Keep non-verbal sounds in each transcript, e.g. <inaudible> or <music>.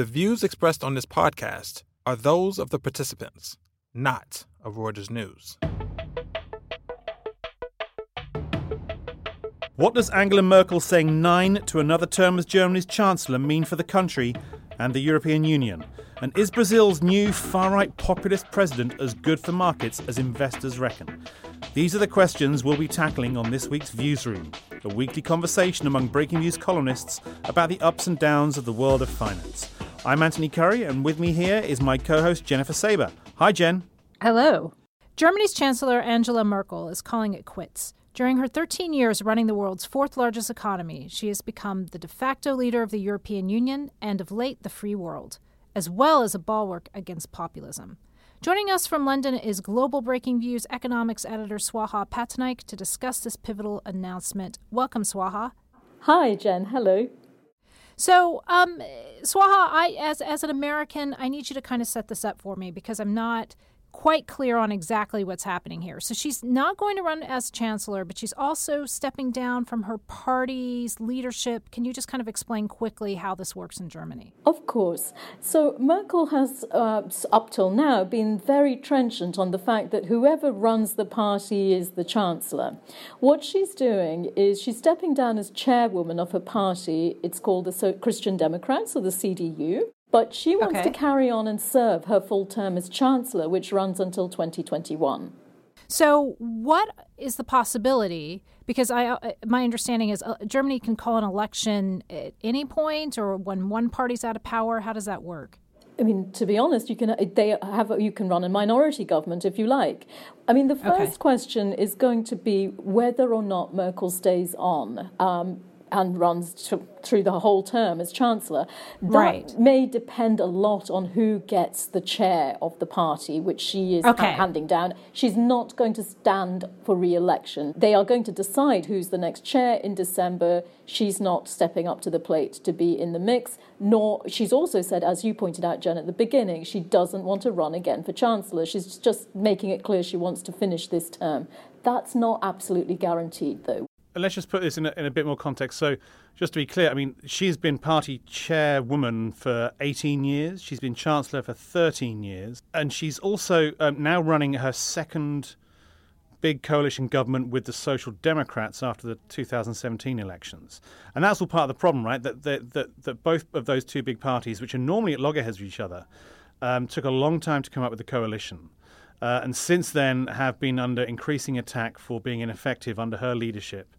The views expressed on this podcast are those of the participants, not of Reuters News. What does Angela Merkel saying nine to another term as Germany's Chancellor mean for the country and the European Union? And is Brazil's new far right populist president as good for markets as investors reckon? These are the questions we'll be tackling on this week's Viewsroom, a weekly conversation among Breakingviews columnists about the ups and downs of the world of finance. I'm Anthony Currie, and with me here is my co host Jennifer Saba. Hi, Jen. Hello. Germany's Chancellor Angela Merkel is calling it quits. During her 13 years running the world's fourth largest economy, she has become the de facto leader of the European Union and, of late, the free world, as well as a bulwark against populism. Joining us from London is Global Breakingviews economics editor Swaha Pattanaik to discuss this pivotal announcement. Welcome, Swaha. Hi, Jen. Hello. So, um, Swaha, I as as an American, I need you to kind of set this up for me because I'm not quite clear on exactly what's happening here. So she's not going to run as chancellor, but she's also stepping down from her party's leadership. Can you just kind of explain quickly how this works in Germany? Of course. So Merkel has, uh, up till now, been very trenchant on the fact that whoever runs the party is the chancellor. What she's doing is she's stepping down as chairwoman of her party. It's called the Christian Democrats, or the CDU. But she wants okay. to carry on and serve her full term as Chancellor, which runs until 2021. So, what is the possibility? Because I, uh, my understanding is uh, Germany can call an election at any point, or when one party's out of power. How does that work? I mean, to be honest, you can they have you can run a minority government if you like. I mean, the first okay. question is going to be whether or not Merkel stays on. Um, and runs to, through the whole term as Chancellor, that right. may depend a lot on who gets the chair of the party, which she is okay. handing down. She's not going to stand for re election. They are going to decide who's the next chair in December. She's not stepping up to the plate to be in the mix, nor she's also said, as you pointed out, Jen, at the beginning, she doesn't want to run again for Chancellor. She's just making it clear she wants to finish this term. That's not absolutely guaranteed, though let's just put this in a, in a bit more context. So, just to be clear, I mean, she's been party chairwoman for 18 years. She's been chancellor for 13 years, and she's also um, now running her second big coalition government with the Social Democrats after the 2017 elections. And that's all part of the problem, right? That that that, that both of those two big parties, which are normally at loggerheads with each other, um, took a long time to come up with a coalition. Uh, and since then have been under increasing attack for being ineffective under her leadership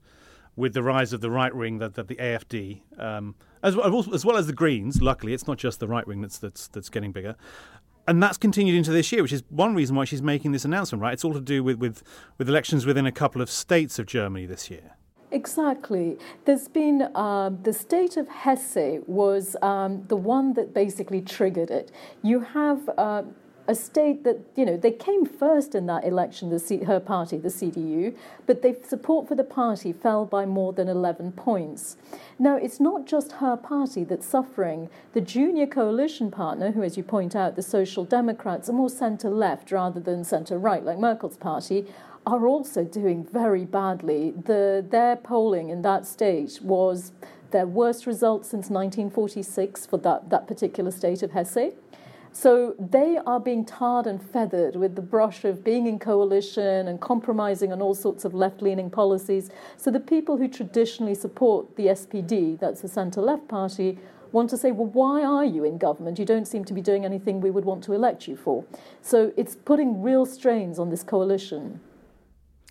with the rise of the right wing, that the, AFD, um, as, well, as well as the Greens. Luckily, it's not just the right wing that's that's that's getting bigger, and that's continued into this year, which is one reason why she's making this announcement. Right, it's all to do with with, with elections within a couple of states of Germany this year. Exactly. There's been uh, the state of Hesse was um, the one that basically triggered it. You have uh, a state that, you know, they came first in that election, the C- her party, the CDU, but their support for the party fell by more than 11 points. Now, it's not just her party that's suffering. The junior coalition partner, who, as you point out, the Social Democrats, are more centre left rather than centre right, like Merkel's party, are also doing very badly. The, their polling in that state was their worst result since 1946 for that, that particular state of Hesse. So they are being tarred and feathered with the brush of being in coalition and compromising on all sorts of left leaning policies. So the people who traditionally support the SPD, that's the centre left party, want to say, well, why are you in government? You don't seem to be doing anything we would want to elect you for. So it's putting real strains on this coalition.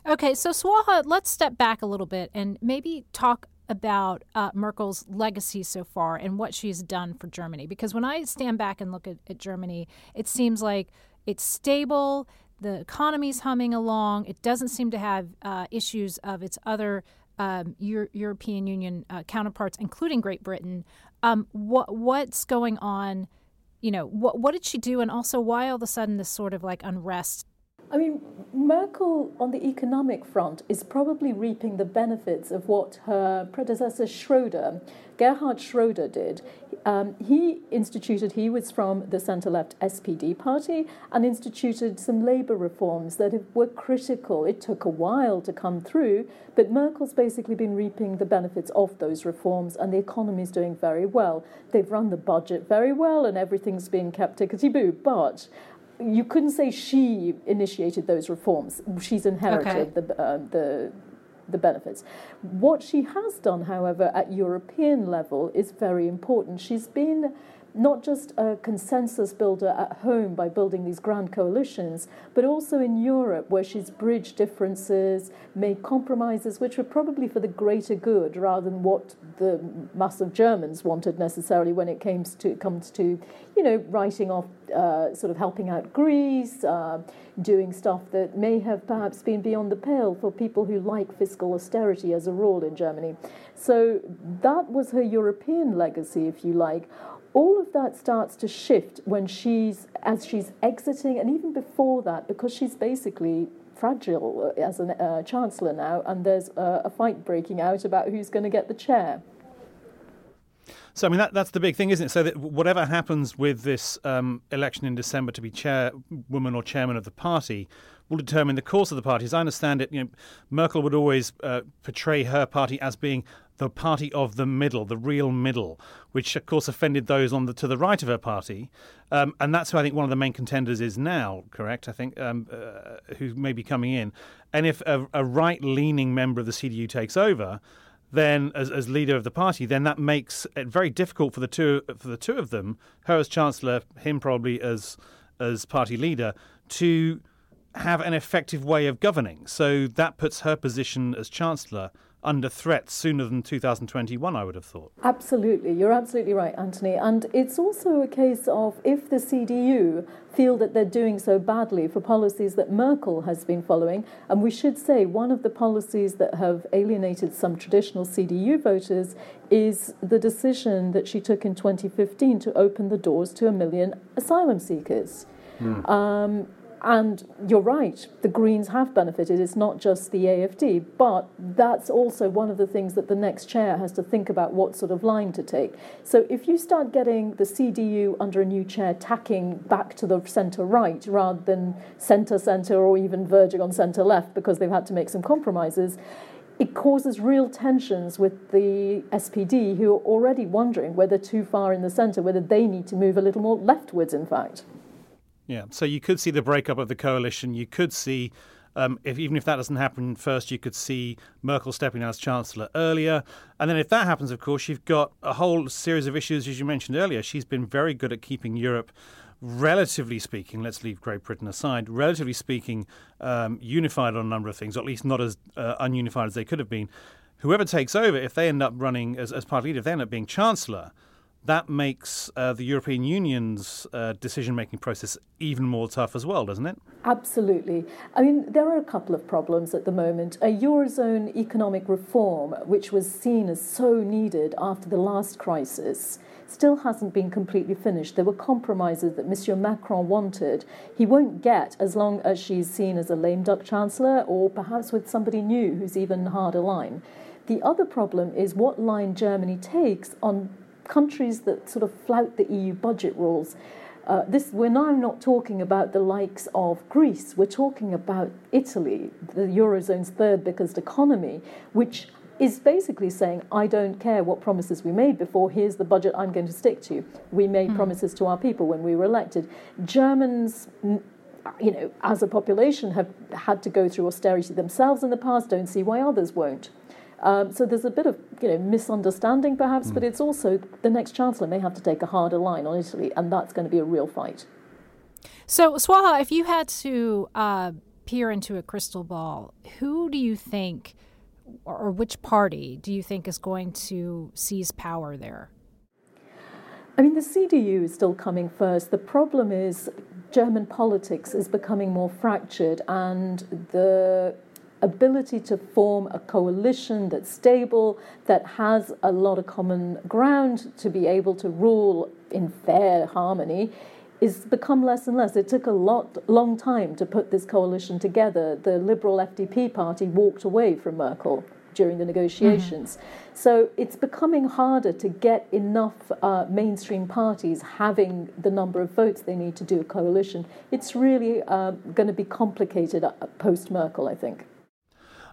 Okay, so Swaha, let's step back a little bit and maybe talk about uh, Merkel's legacy so far and what she's done for Germany. Because when I stand back and look at, at Germany, it seems like it's stable, the economy's humming along, it doesn't seem to have uh, issues of its other um, Euro- European Union uh, counterparts, including Great Britain. Um, what what's going on? You know, what what did she do, and also why all of a sudden this sort of like unrest I mean, Merkel on the economic front is probably reaping the benefits of what her predecessor Schroeder, Gerhard Schroeder, did. Um, he instituted, he was from the centre left SPD party and instituted some labour reforms that were critical. It took a while to come through, but Merkel's basically been reaping the benefits of those reforms and the economy is doing very well. They've run the budget very well and everything's been kept tickety boo. But you couldn't say she initiated those reforms. She's inherited okay. the, uh, the the benefits. What she has done, however, at European level is very important. She's been not just a consensus builder at home by building these grand coalitions, but also in Europe, where she's bridged differences, made compromises which were probably for the greater good rather than what the mass of Germans wanted necessarily when it came to comes to, you know, writing off, uh, sort of helping out Greece, uh, doing stuff that may have perhaps been beyond the pale for people who like fiscal austerity as a rule in Germany. So that was her European legacy, if you like all of that starts to shift when she's as she's exiting and even before that because she's basically fragile uh, as a uh, chancellor now and there's a, a fight breaking out about who's going to get the chair so, I mean, that, that's the big thing, isn't it? So, that whatever happens with this um, election in December to be chairwoman or chairman of the party will determine the course of the party. As I understand it, you know, Merkel would always uh, portray her party as being the party of the middle, the real middle, which of course offended those on the to the right of her party, um, and that's who I think one of the main contenders is now. Correct, I think, um, uh, who may be coming in, and if a, a right-leaning member of the CDU takes over, then as, as leader of the party, then that makes it very difficult for the two for the two of them, her as chancellor, him probably as as party leader, to have an effective way of governing. So that puts her position as chancellor under threat sooner than 2021, I would have thought. Absolutely. You're absolutely right, Anthony. And it's also a case of if the CDU feel that they're doing so badly for policies that Merkel has been following, and we should say one of the policies that have alienated some traditional CDU voters is the decision that she took in 2015 to open the doors to a million asylum seekers. Mm. Um, and you're right, the Greens have benefited. It's not just the AFD, but that's also one of the things that the next chair has to think about what sort of line to take. So if you start getting the CDU under a new chair tacking back to the centre right rather than centre centre or even verging on centre left because they've had to make some compromises, it causes real tensions with the SPD, who are already wondering whether too far in the centre, whether they need to move a little more leftwards, in fact. Yeah, so you could see the breakup of the coalition. You could see, um, if even if that doesn't happen first, you could see Merkel stepping down as chancellor earlier. And then if that happens, of course, you've got a whole series of issues, as you mentioned earlier. She's been very good at keeping Europe relatively speaking, let's leave Great Britain aside, relatively speaking, um, unified on a number of things, or at least not as uh, ununified as they could have been. Whoever takes over, if they end up running as, as party leader, if they end up being chancellor, that makes uh, the European Union's uh, decision making process even more tough as well, doesn't it? Absolutely. I mean, there are a couple of problems at the moment. A Eurozone economic reform, which was seen as so needed after the last crisis, still hasn't been completely finished. There were compromises that Monsieur Macron wanted. He won't get as long as she's seen as a lame duck chancellor or perhaps with somebody new who's even harder line. The other problem is what line Germany takes on countries that sort of flout the EU budget rules. Uh, this, we're now not talking about the likes of Greece. We're talking about Italy, the Eurozone's third biggest economy, which is basically saying, I don't care what promises we made before, here's the budget I'm going to stick to. We made mm. promises to our people when we were elected. Germans, you know, as a population, have had to go through austerity themselves in the past, don't see why others won't. Um, so there's a bit of you know misunderstanding perhaps, mm. but it's also the next chancellor may have to take a harder line on Italy, and that's going to be a real fight. So Swaha, if you had to uh, peer into a crystal ball, who do you think, or, or which party do you think is going to seize power there? I mean, the CDU is still coming first. The problem is German politics is becoming more fractured, and the ability to form a coalition that's stable, that has a lot of common ground to be able to rule in fair harmony, is become less and less. It took a lot, long time to put this coalition together. The Liberal FDP party walked away from Merkel during the negotiations. Mm-hmm. So it's becoming harder to get enough uh, mainstream parties having the number of votes they need to do a coalition. It's really uh, going to be complicated uh, post Merkel, I think.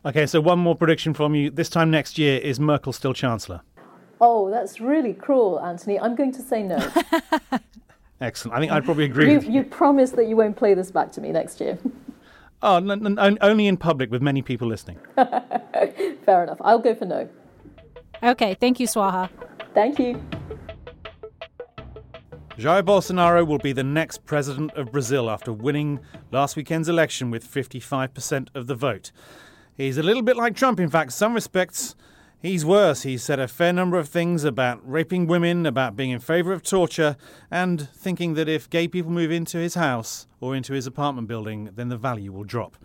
Okay, so one more prediction from you. This time next year, is Merkel still Chancellor? Oh, that's really cruel, Anthony. I'm going to say no. <laughs> Excellent. I think I'd probably agree. You, you. you promise that you won't play this back to me next year. <laughs> Oh, only in public with many people listening. <laughs> Fair enough. I'll go for no. Okay. Thank you, Swaha. Thank you. Jair Bolsonaro will be the next president of Brazil after winning last weekend's election with 55% of the vote. He's a little bit like Trump, in fact, some respects. He's worse. He said a fair number of things about raping women, about being in favour of torture, and thinking that if gay people move into his house or into his apartment building, then the value will drop.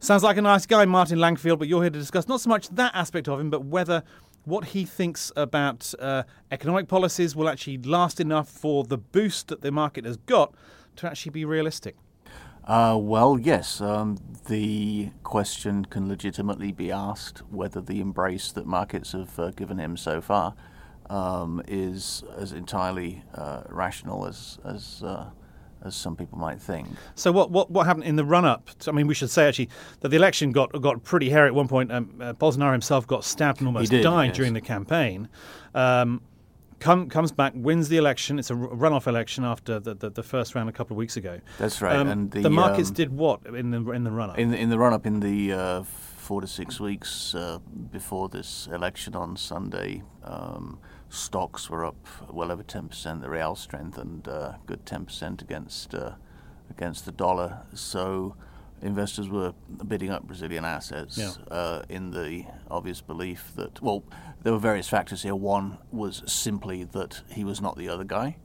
Sounds like a nice guy, Martin Langfield, but you're here to discuss not so much that aspect of him, but whether what he thinks about uh, economic policies will actually last enough for the boost that the market has got to actually be realistic. Uh, well, yes. Um, the question can legitimately be asked whether the embrace that markets have uh, given him so far um, is as entirely uh, rational as as uh, as some people might think. So, what what, what happened in the run up? I mean, we should say actually that the election got got pretty hairy at one point. Um, uh, Bolsonaro himself got stabbed and almost did, died yes. during the campaign. Um, come, comes back, wins the election. It's a runoff election after the, the, the first round a couple of weeks ago. That's right. Um, and the, the markets um, did what in the in the run up? In the, in the run up in the uh, four to six weeks uh, before this election on Sunday, um, stocks were up well over ten percent. The real strengthened uh, good ten percent against uh, against the dollar. So investors were bidding up Brazilian assets yeah. uh, in the obvious belief that, well, there were various factors here. One was simply that he was not the other guy.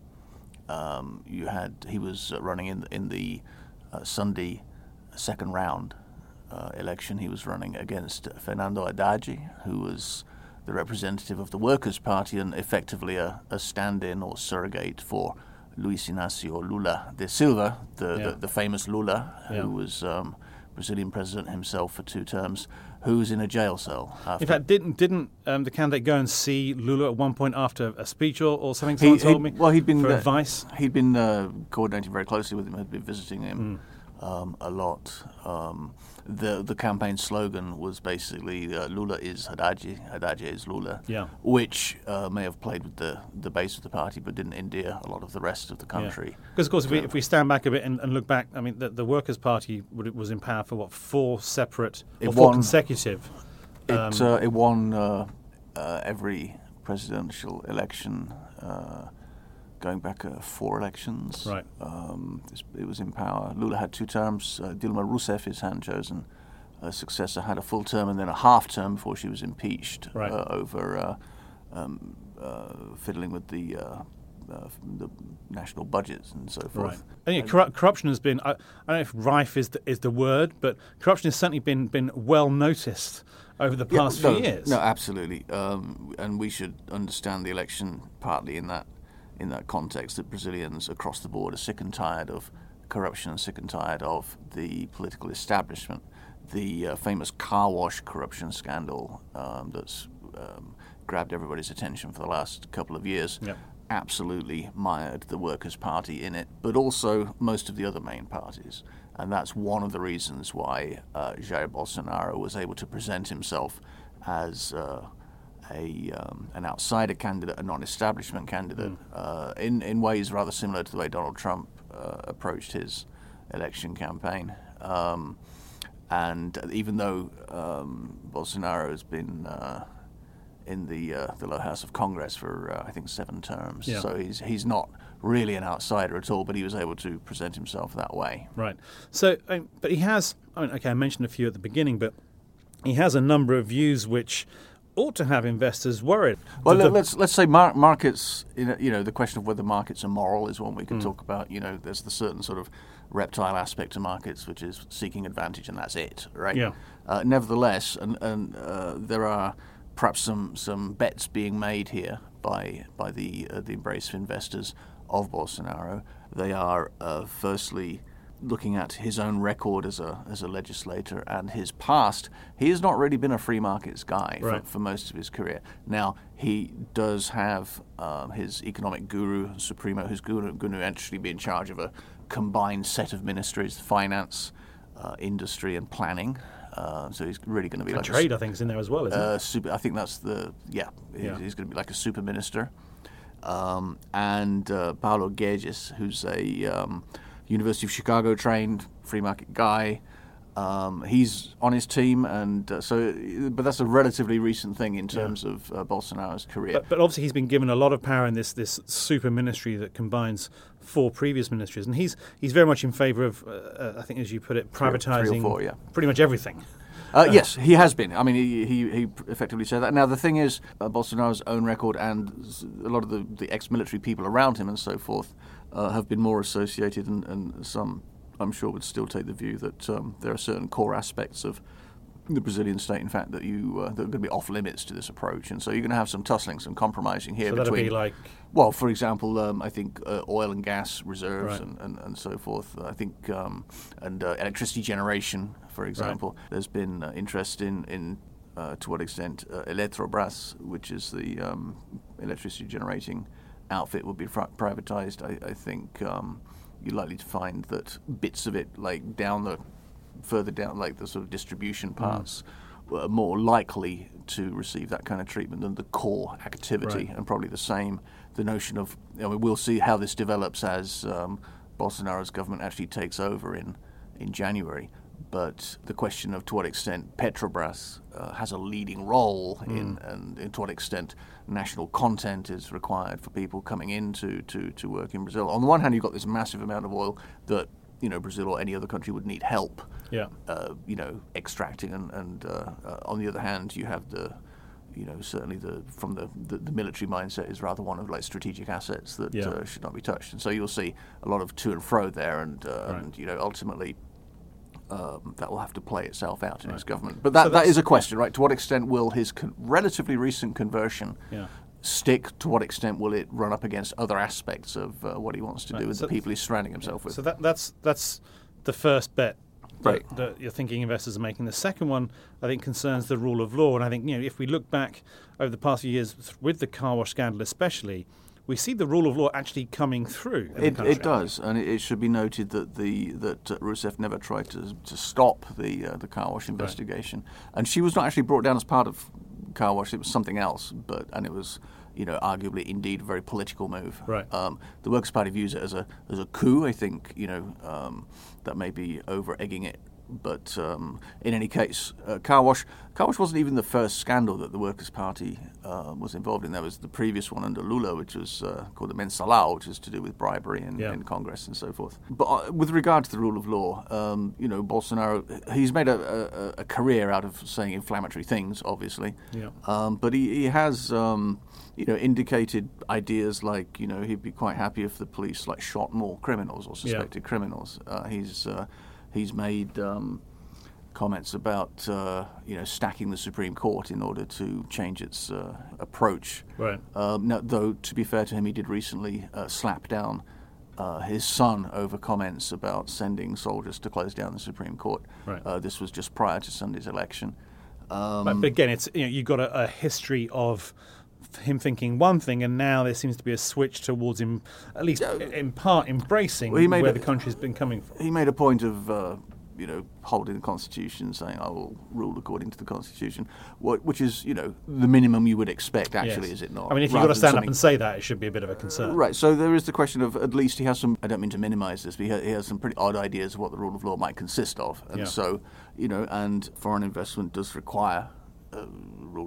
Um, you had he was uh, running in in the uh, Sunday second round uh, election. He was running against Fernando Haddad, who was the representative of the Workers' Party and effectively a, a stand-in or surrogate for Luiz Inácio Lula de Silva, the, yeah. the, the, famous Lula, who yeah. was um, Brazilian president himself for two terms, who's in a jail cell. in fact, didn't didn't um, the candidate go and see Lula at one point after a speech or, or something? Someone he, told me. Well, he'd been for uh, advice. He'd been uh, coordinating very closely with him. Had been visiting him. Mm um, a lot. Um, the the campaign slogan was basically uh, "Lula is Haddad, Haddad is Lula," yeah. which uh, may have played with the, the base of the party, but didn't endear a lot of the rest of the country. Because of course, if we, if we, stand back a bit and, and look back, I mean, the, the, Workers' Party was in power for what four separate or four won, consecutive. It um, uh, it won uh, uh, every presidential election uh, going back uh, four elections. Right. Um, it was in power. Lula had two terms. Uh, Dilma Rousseff, his hand chosen uh, successor, had a full term and then a half term before she was impeached right. Uh, over uh, um, uh, fiddling with the. the national budgets and so forth. Right. And, yeah, corru- corruption has been, I, I, don't know if rife is the, is the word, but corruption has certainly been, been well noticed over the past yeah, no, few years. No, absolutely. Um, and we should understand the election partly in that in that context that Brazilians across the board are sick and tired of corruption and sick and tired of the political establishment. The uh, famous car wash corruption scandal um, that's um, grabbed everybody's attention for the last couple of years yep. absolutely mired the Workers' Party in it, but also most of the other main parties. And that's one of the reasons why uh, Jair Bolsonaro was able to present himself as uh, a um, an outsider candidate, a non-establishment candidate, mm. uh, in in ways rather similar to the way Donald Trump uh, approached his election campaign. Um, and even though um, Bolsonaro has been uh, in the uh, the lower house of Congress for uh, I think seven terms, yeah. so he's he's not really an outsider at all, but he was able to present himself that way. Right. So, but he has. I mean, okay, I mentioned a few at the beginning, but he has a number of views which ought to have investors worried. Well, the, let's let's say mar- markets. You know, the question of whether markets are moral is one we can mm. talk about. You know, there's the certain sort of reptile aspect to markets, which is seeking advantage, and that's it, right? Yeah. Uh, nevertheless, and, and uh, there are perhaps some some bets being made here by by the uh, the embrace of investors of Bolsonaro. They are uh, firstly looking at his own record as a as a legislator and his past, he has not really been a free markets guy right. for, for, most of his career. Now he does have um, his economic guru Supremo, who's going to actually be in charge of a combined set of ministries: finance, uh, industry, and planning. Uh, so he's really going to be and like trade. A, I think is in there as well, isn't uh. Super, I think that's the yeah. yeah. He's, going to be like a super minister. Um, and uh, Paulo Guedes, who's a um, University of Chicago trained free market guy. Um, he's on his team, and uh, so, but that's a relatively recent thing in terms yeah. of uh, Bolsonaro's career. But, but, obviously, he's been given a lot of power in this this super ministry that combines four previous ministries, and he's he's very much in favour of, uh, uh I think, as you put it, privatising three, three four, yeah. pretty much everything. Uh, yes, he has been. I mean, he, he, he effectively said that. Now, the thing is, uh, Bolsonaro's own record and a lot of the, the ex military people around him and so forth uh, have been more associated, and, and, some, I'm sure, would still take the view that um, there are certain core aspects of the Brazilian state, in fact, that you uh, that are going to be off limits to this approach, and so you're going to have some tussling, some compromising here so between. Be like well, for example, um, I think uh, oil and gas reserves right. and, and, and, so forth. I think um, and uh, electricity generation, for example. Right. There's been uh, interest in in uh, to what extent uh, Eletrobras, which is the um, electricity generating outfit will be privatized, I, I think um, you're likely to find that bits of it, like down the further down, like the sort of distribution mm. parts, mm. are more likely to receive that kind of treatment than the core activity, right. and probably the same. The notion of, I mean, we'll see how this develops as um, Bolsonaro's government actually takes over in in January but the question of to what extent Petrobras uh, has a leading role mm. in, and, and, to what extent national content is required for people coming in to, to, to work in Brazil. On the one hand, you've got this massive amount of oil that you know Brazil or any other country would need help, yeah. Uh, you know, extracting, and, and uh, uh on the other hand, you have the you know, certainly the from the, the, the, military mindset is rather one of like strategic assets that yeah. uh, should not be touched. And so you'll see a lot of to and fro there, and, uh, right. and you know, ultimately um, that will have to play itself out in right. his government. But that, so that is a question, right? To what extent will his con- relatively recent conversion yeah. stick? To what extent will it run up against other aspects of uh, what he wants to right. do with so the people he's surrounding himself with? So that, that's that's the first bet. That, right. that you're thinking investors are making. The second one, I think, concerns the rule of law. And I think, you know, if we look back over the past few years with the car wash scandal, especially, we see the rule of law actually coming through. It, it, does, and it, it, should be noted that the that uh, Rousseff never tried to, to stop the uh, the car wash investigation, right. and she was not actually brought down as part of car wash. It was something else, but and it was you know arguably indeed a very political move. Right. Um, the Workers' Party views it as a as a coup. I think you know um, that may be over egging it but um, in any case, uh, car wash car wash wasn't even the first scandal that the Workers' Party uh, was involved in. There was the previous one under Lula, which was uh, called the Mensalão, which is to do with bribery in, yeah. in Congress and so forth. But uh, with regard to the rule of law, um, you know, Bolsonaro he's made a, a, a, career out of saying inflammatory things, obviously. Yeah. Um, but he, he has. Um, you know, indicated ideas like, you know, he'd be quite happy if the police like shot more criminals or suspected yeah. criminals. Uh, he's uh, He's made um, comments about uh, you know stacking the Supreme Court in order to change its uh, approach. Right. Um, now, though, to be fair to him, he did recently uh, slap down uh, his son over comments about sending soldiers to close down the Supreme Court. Right. Uh, this was just prior to Sunday's election. Um, but, but, again, it's you know you've got a, a history of him thinking one thing, and now there seems to be a switch towards him, at least in part, embracing well, where a, the country's been coming from. He made a point of, uh, you know, holding the Constitution, saying, "I will rule according to the Constitution," which is, you know, the minimum you would expect. Actually, yes. is it not? I mean, if you've got to stand up and say that, it should be a bit of a concern. Uh, right. So there is the question of at least he has some. I don't mean to minimise this, but he, he has some pretty odd ideas of what the rule of law might consist of, and yeah. so, you know, and foreign investment does require uh,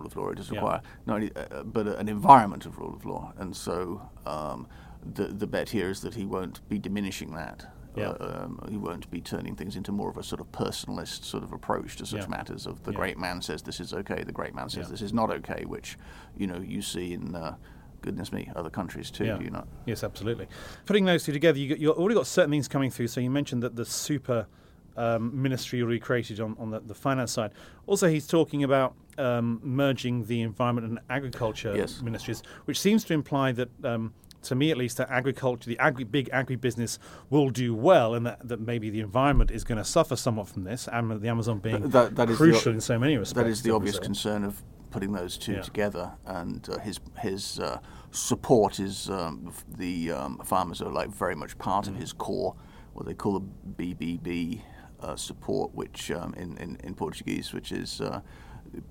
rule of law. It does require yeah. not only, uh, uh, but an environment of rule of law. And so um, the the bet here is that he won't be diminishing that. Yeah. Uh, um, he won't be turning things into more of a sort of personalist sort of approach to such yeah. matters. Of the great man says this is okay, the great man says this is not okay, which you know you see in. Uh, goodness me, other countries too, yeah. do you not? Yes, absolutely. Putting those two together, you, you've already got certain things coming through. So you mentioned that the super um, ministry already created on, on the, the, finance side. Also, he's talking about um, merging the environment and agriculture yes. ministries, which seems to imply that um, to me at least, that agriculture, the agri- big agribusiness, will do well, and that, that maybe the environment is going to suffer somewhat from this. And the Amazon being That- that is crucial o- in so many respects. That is the obvious Brazil. concern of putting those two Yeah. together, and uh, his his uh, support is um, the um, farmers are like very much part Mm. of his core, what they call the BBB uh, support, which um, in, in in Portuguese, which is uh,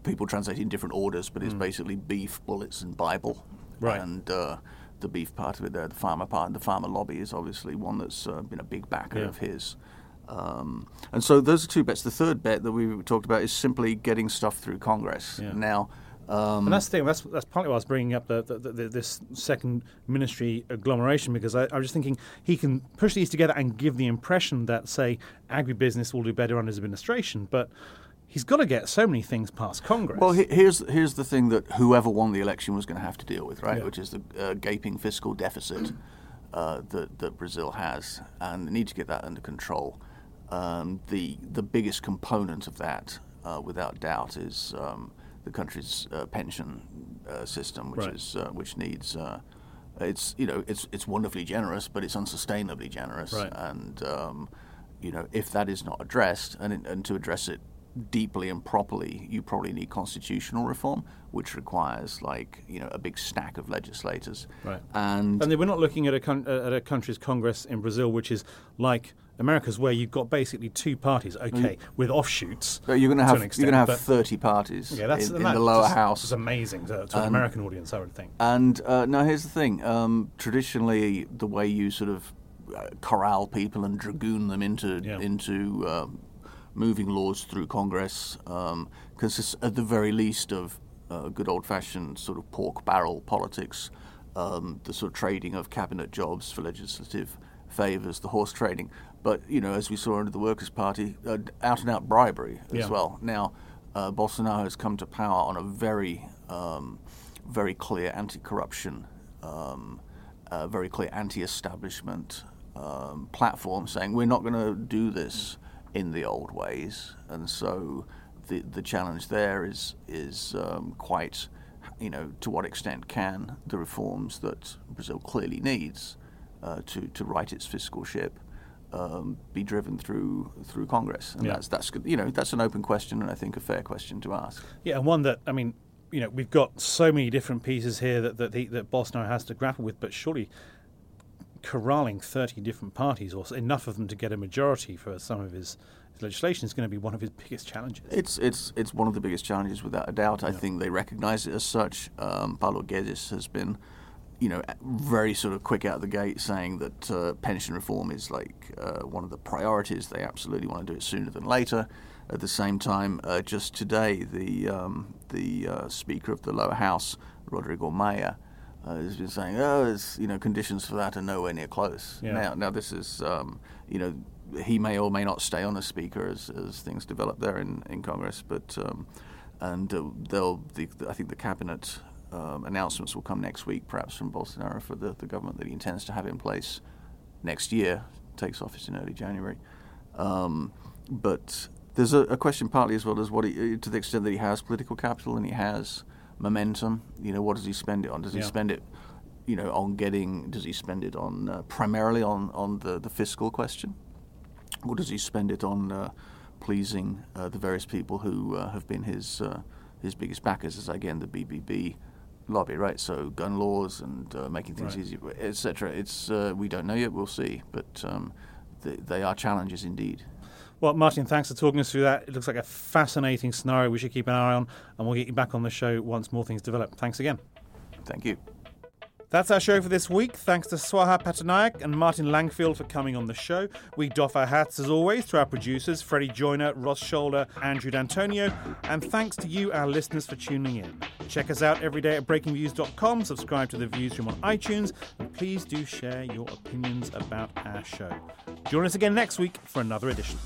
people translate in different orders, but it's basically beef, bullets, and Bible. Right. and. Uh, the beef part of it there, the farmer part, the farmer lobby is obviously one that's uh, been a big backer Yeah. of his. Um, and so those are two bets. The third bet that we talked about is simply getting stuff through Congress. Yeah. Now, um, And that's the thing. That's that's partly why I was bringing up the, the, the, this second ministry agglomeration because I, I was just thinking he can push these together and give the impression that, say, agribusiness will do better under his administration, but he's got to get so many things past Congress. well, he- here's here's the thing that whoever won the election was going to have to deal with, right? Yeah. Which is the uh, gaping fiscal deficit uh, that that Brazil has, and they need to get that under control. Um, the the biggest component of that, uh, without doubt, is um, the country's uh, pension uh, system, which Right. is uh, which needs. Uh, it's you know it's it's wonderfully generous, but it's unsustainably generous, Right. and um, you know if that is not addressed, and and to address it deeply and properly, you probably need constitutional reform, which requires like you know a big stack of legislators, Right. and And then we're not looking at a coun- uh, at a country's Congress in Brazil, which is like America's, where you've got basically two parties, okay, with offshoots. So you're going to have an you're going to have 30 parties Yeah, that's in, in that the lower just- house. It's amazing to, to an American audience, I would think. And uh, now here's the thing: um, traditionally, the way you sort of uh, corral people and dragoon them into Yeah. into um, moving laws through Congress um, consists, at the very least, of uh, good old-fashioned sort of pork barrel politics, um, the sort of trading of cabinet jobs for legislative favours, the horse trading. But you know, as we saw under the Workers' Party, uh, out-and-out bribery as Yeah. well. Now, uh, Bolsonaro has come to power on a very, um, very clear anti-corruption, um, uh, very clear anti-establishment um, platform, saying we're not going to do this in the old ways. And so, the the challenge there is is um, quite, you know, to what extent can the reforms that Brazil clearly needs uh, to to right its fiscal ship um, be driven through through Congress, and Yeah. that's that's you know that's an open question, and I think a fair question to ask. Yeah, and one that I mean, you know, we've got so many different pieces here that that, the, that Bolsonaro has to grapple with, but surely corralling thirty different parties or enough of them to get a majority for some of his, his legislation is going to be one of his biggest challenges. It's it's it's one of the biggest challenges, without a doubt. I think they recognise it as such. Um, Paulo Guedes has been, you know, very sort of quick out of the gate, saying that uh, pension reform is like uh, one of the priorities. They absolutely want to do it sooner than later. At the same time, uh, just today, the um, the uh, Speaker of the lower house, Rodrigo Maia, uh, has been saying, "Oh, it's, you know, conditions for that are nowhere near close." Yeah. Now, now this is, um, you know, he may or may not stay on as Speaker as, as things develop there in, in Congress, but um, and uh, they'll, the, I think the cabinet um, announcements will come next week, perhaps from Bolsonaro for the, the government that he intends to have in place next year. Takes office in early January, um, but there's a, a question partly as well as what he, to the extent that he has political capital and he has momentum. You know, what does he spend it on? Does he Yeah. spend it, you know, on getting? Does he spend it on uh, primarily on on the, the fiscal question, or does he spend it on uh, pleasing uh, the various people who uh, have been his uh, his biggest backers? As again, the BBB lobby, right? So gun laws and uh, making things Right. easier, etc. It's uh, we don't know yet. We'll see, but um, th- they are challenges indeed. Well, Martin, thanks for talking us through that. It looks like a fascinating scenario we should keep an eye on, and we'll get you back on the show once more things develop. Thanks again. Thank you. That's our show for this week. Thanks to Swaha Pattanaik and Martin Langfield for coming on the show. We doff our hats as always to our producers, Freddie Joyner, Ross Shoulder, Andrew D'Antonio, and thanks to you, our listeners, for tuning in. Check us out every day at breakingviews.com, subscribe to the Viewsroom on iTunes, and please do share your opinions about our show. Join us again next week for another edition.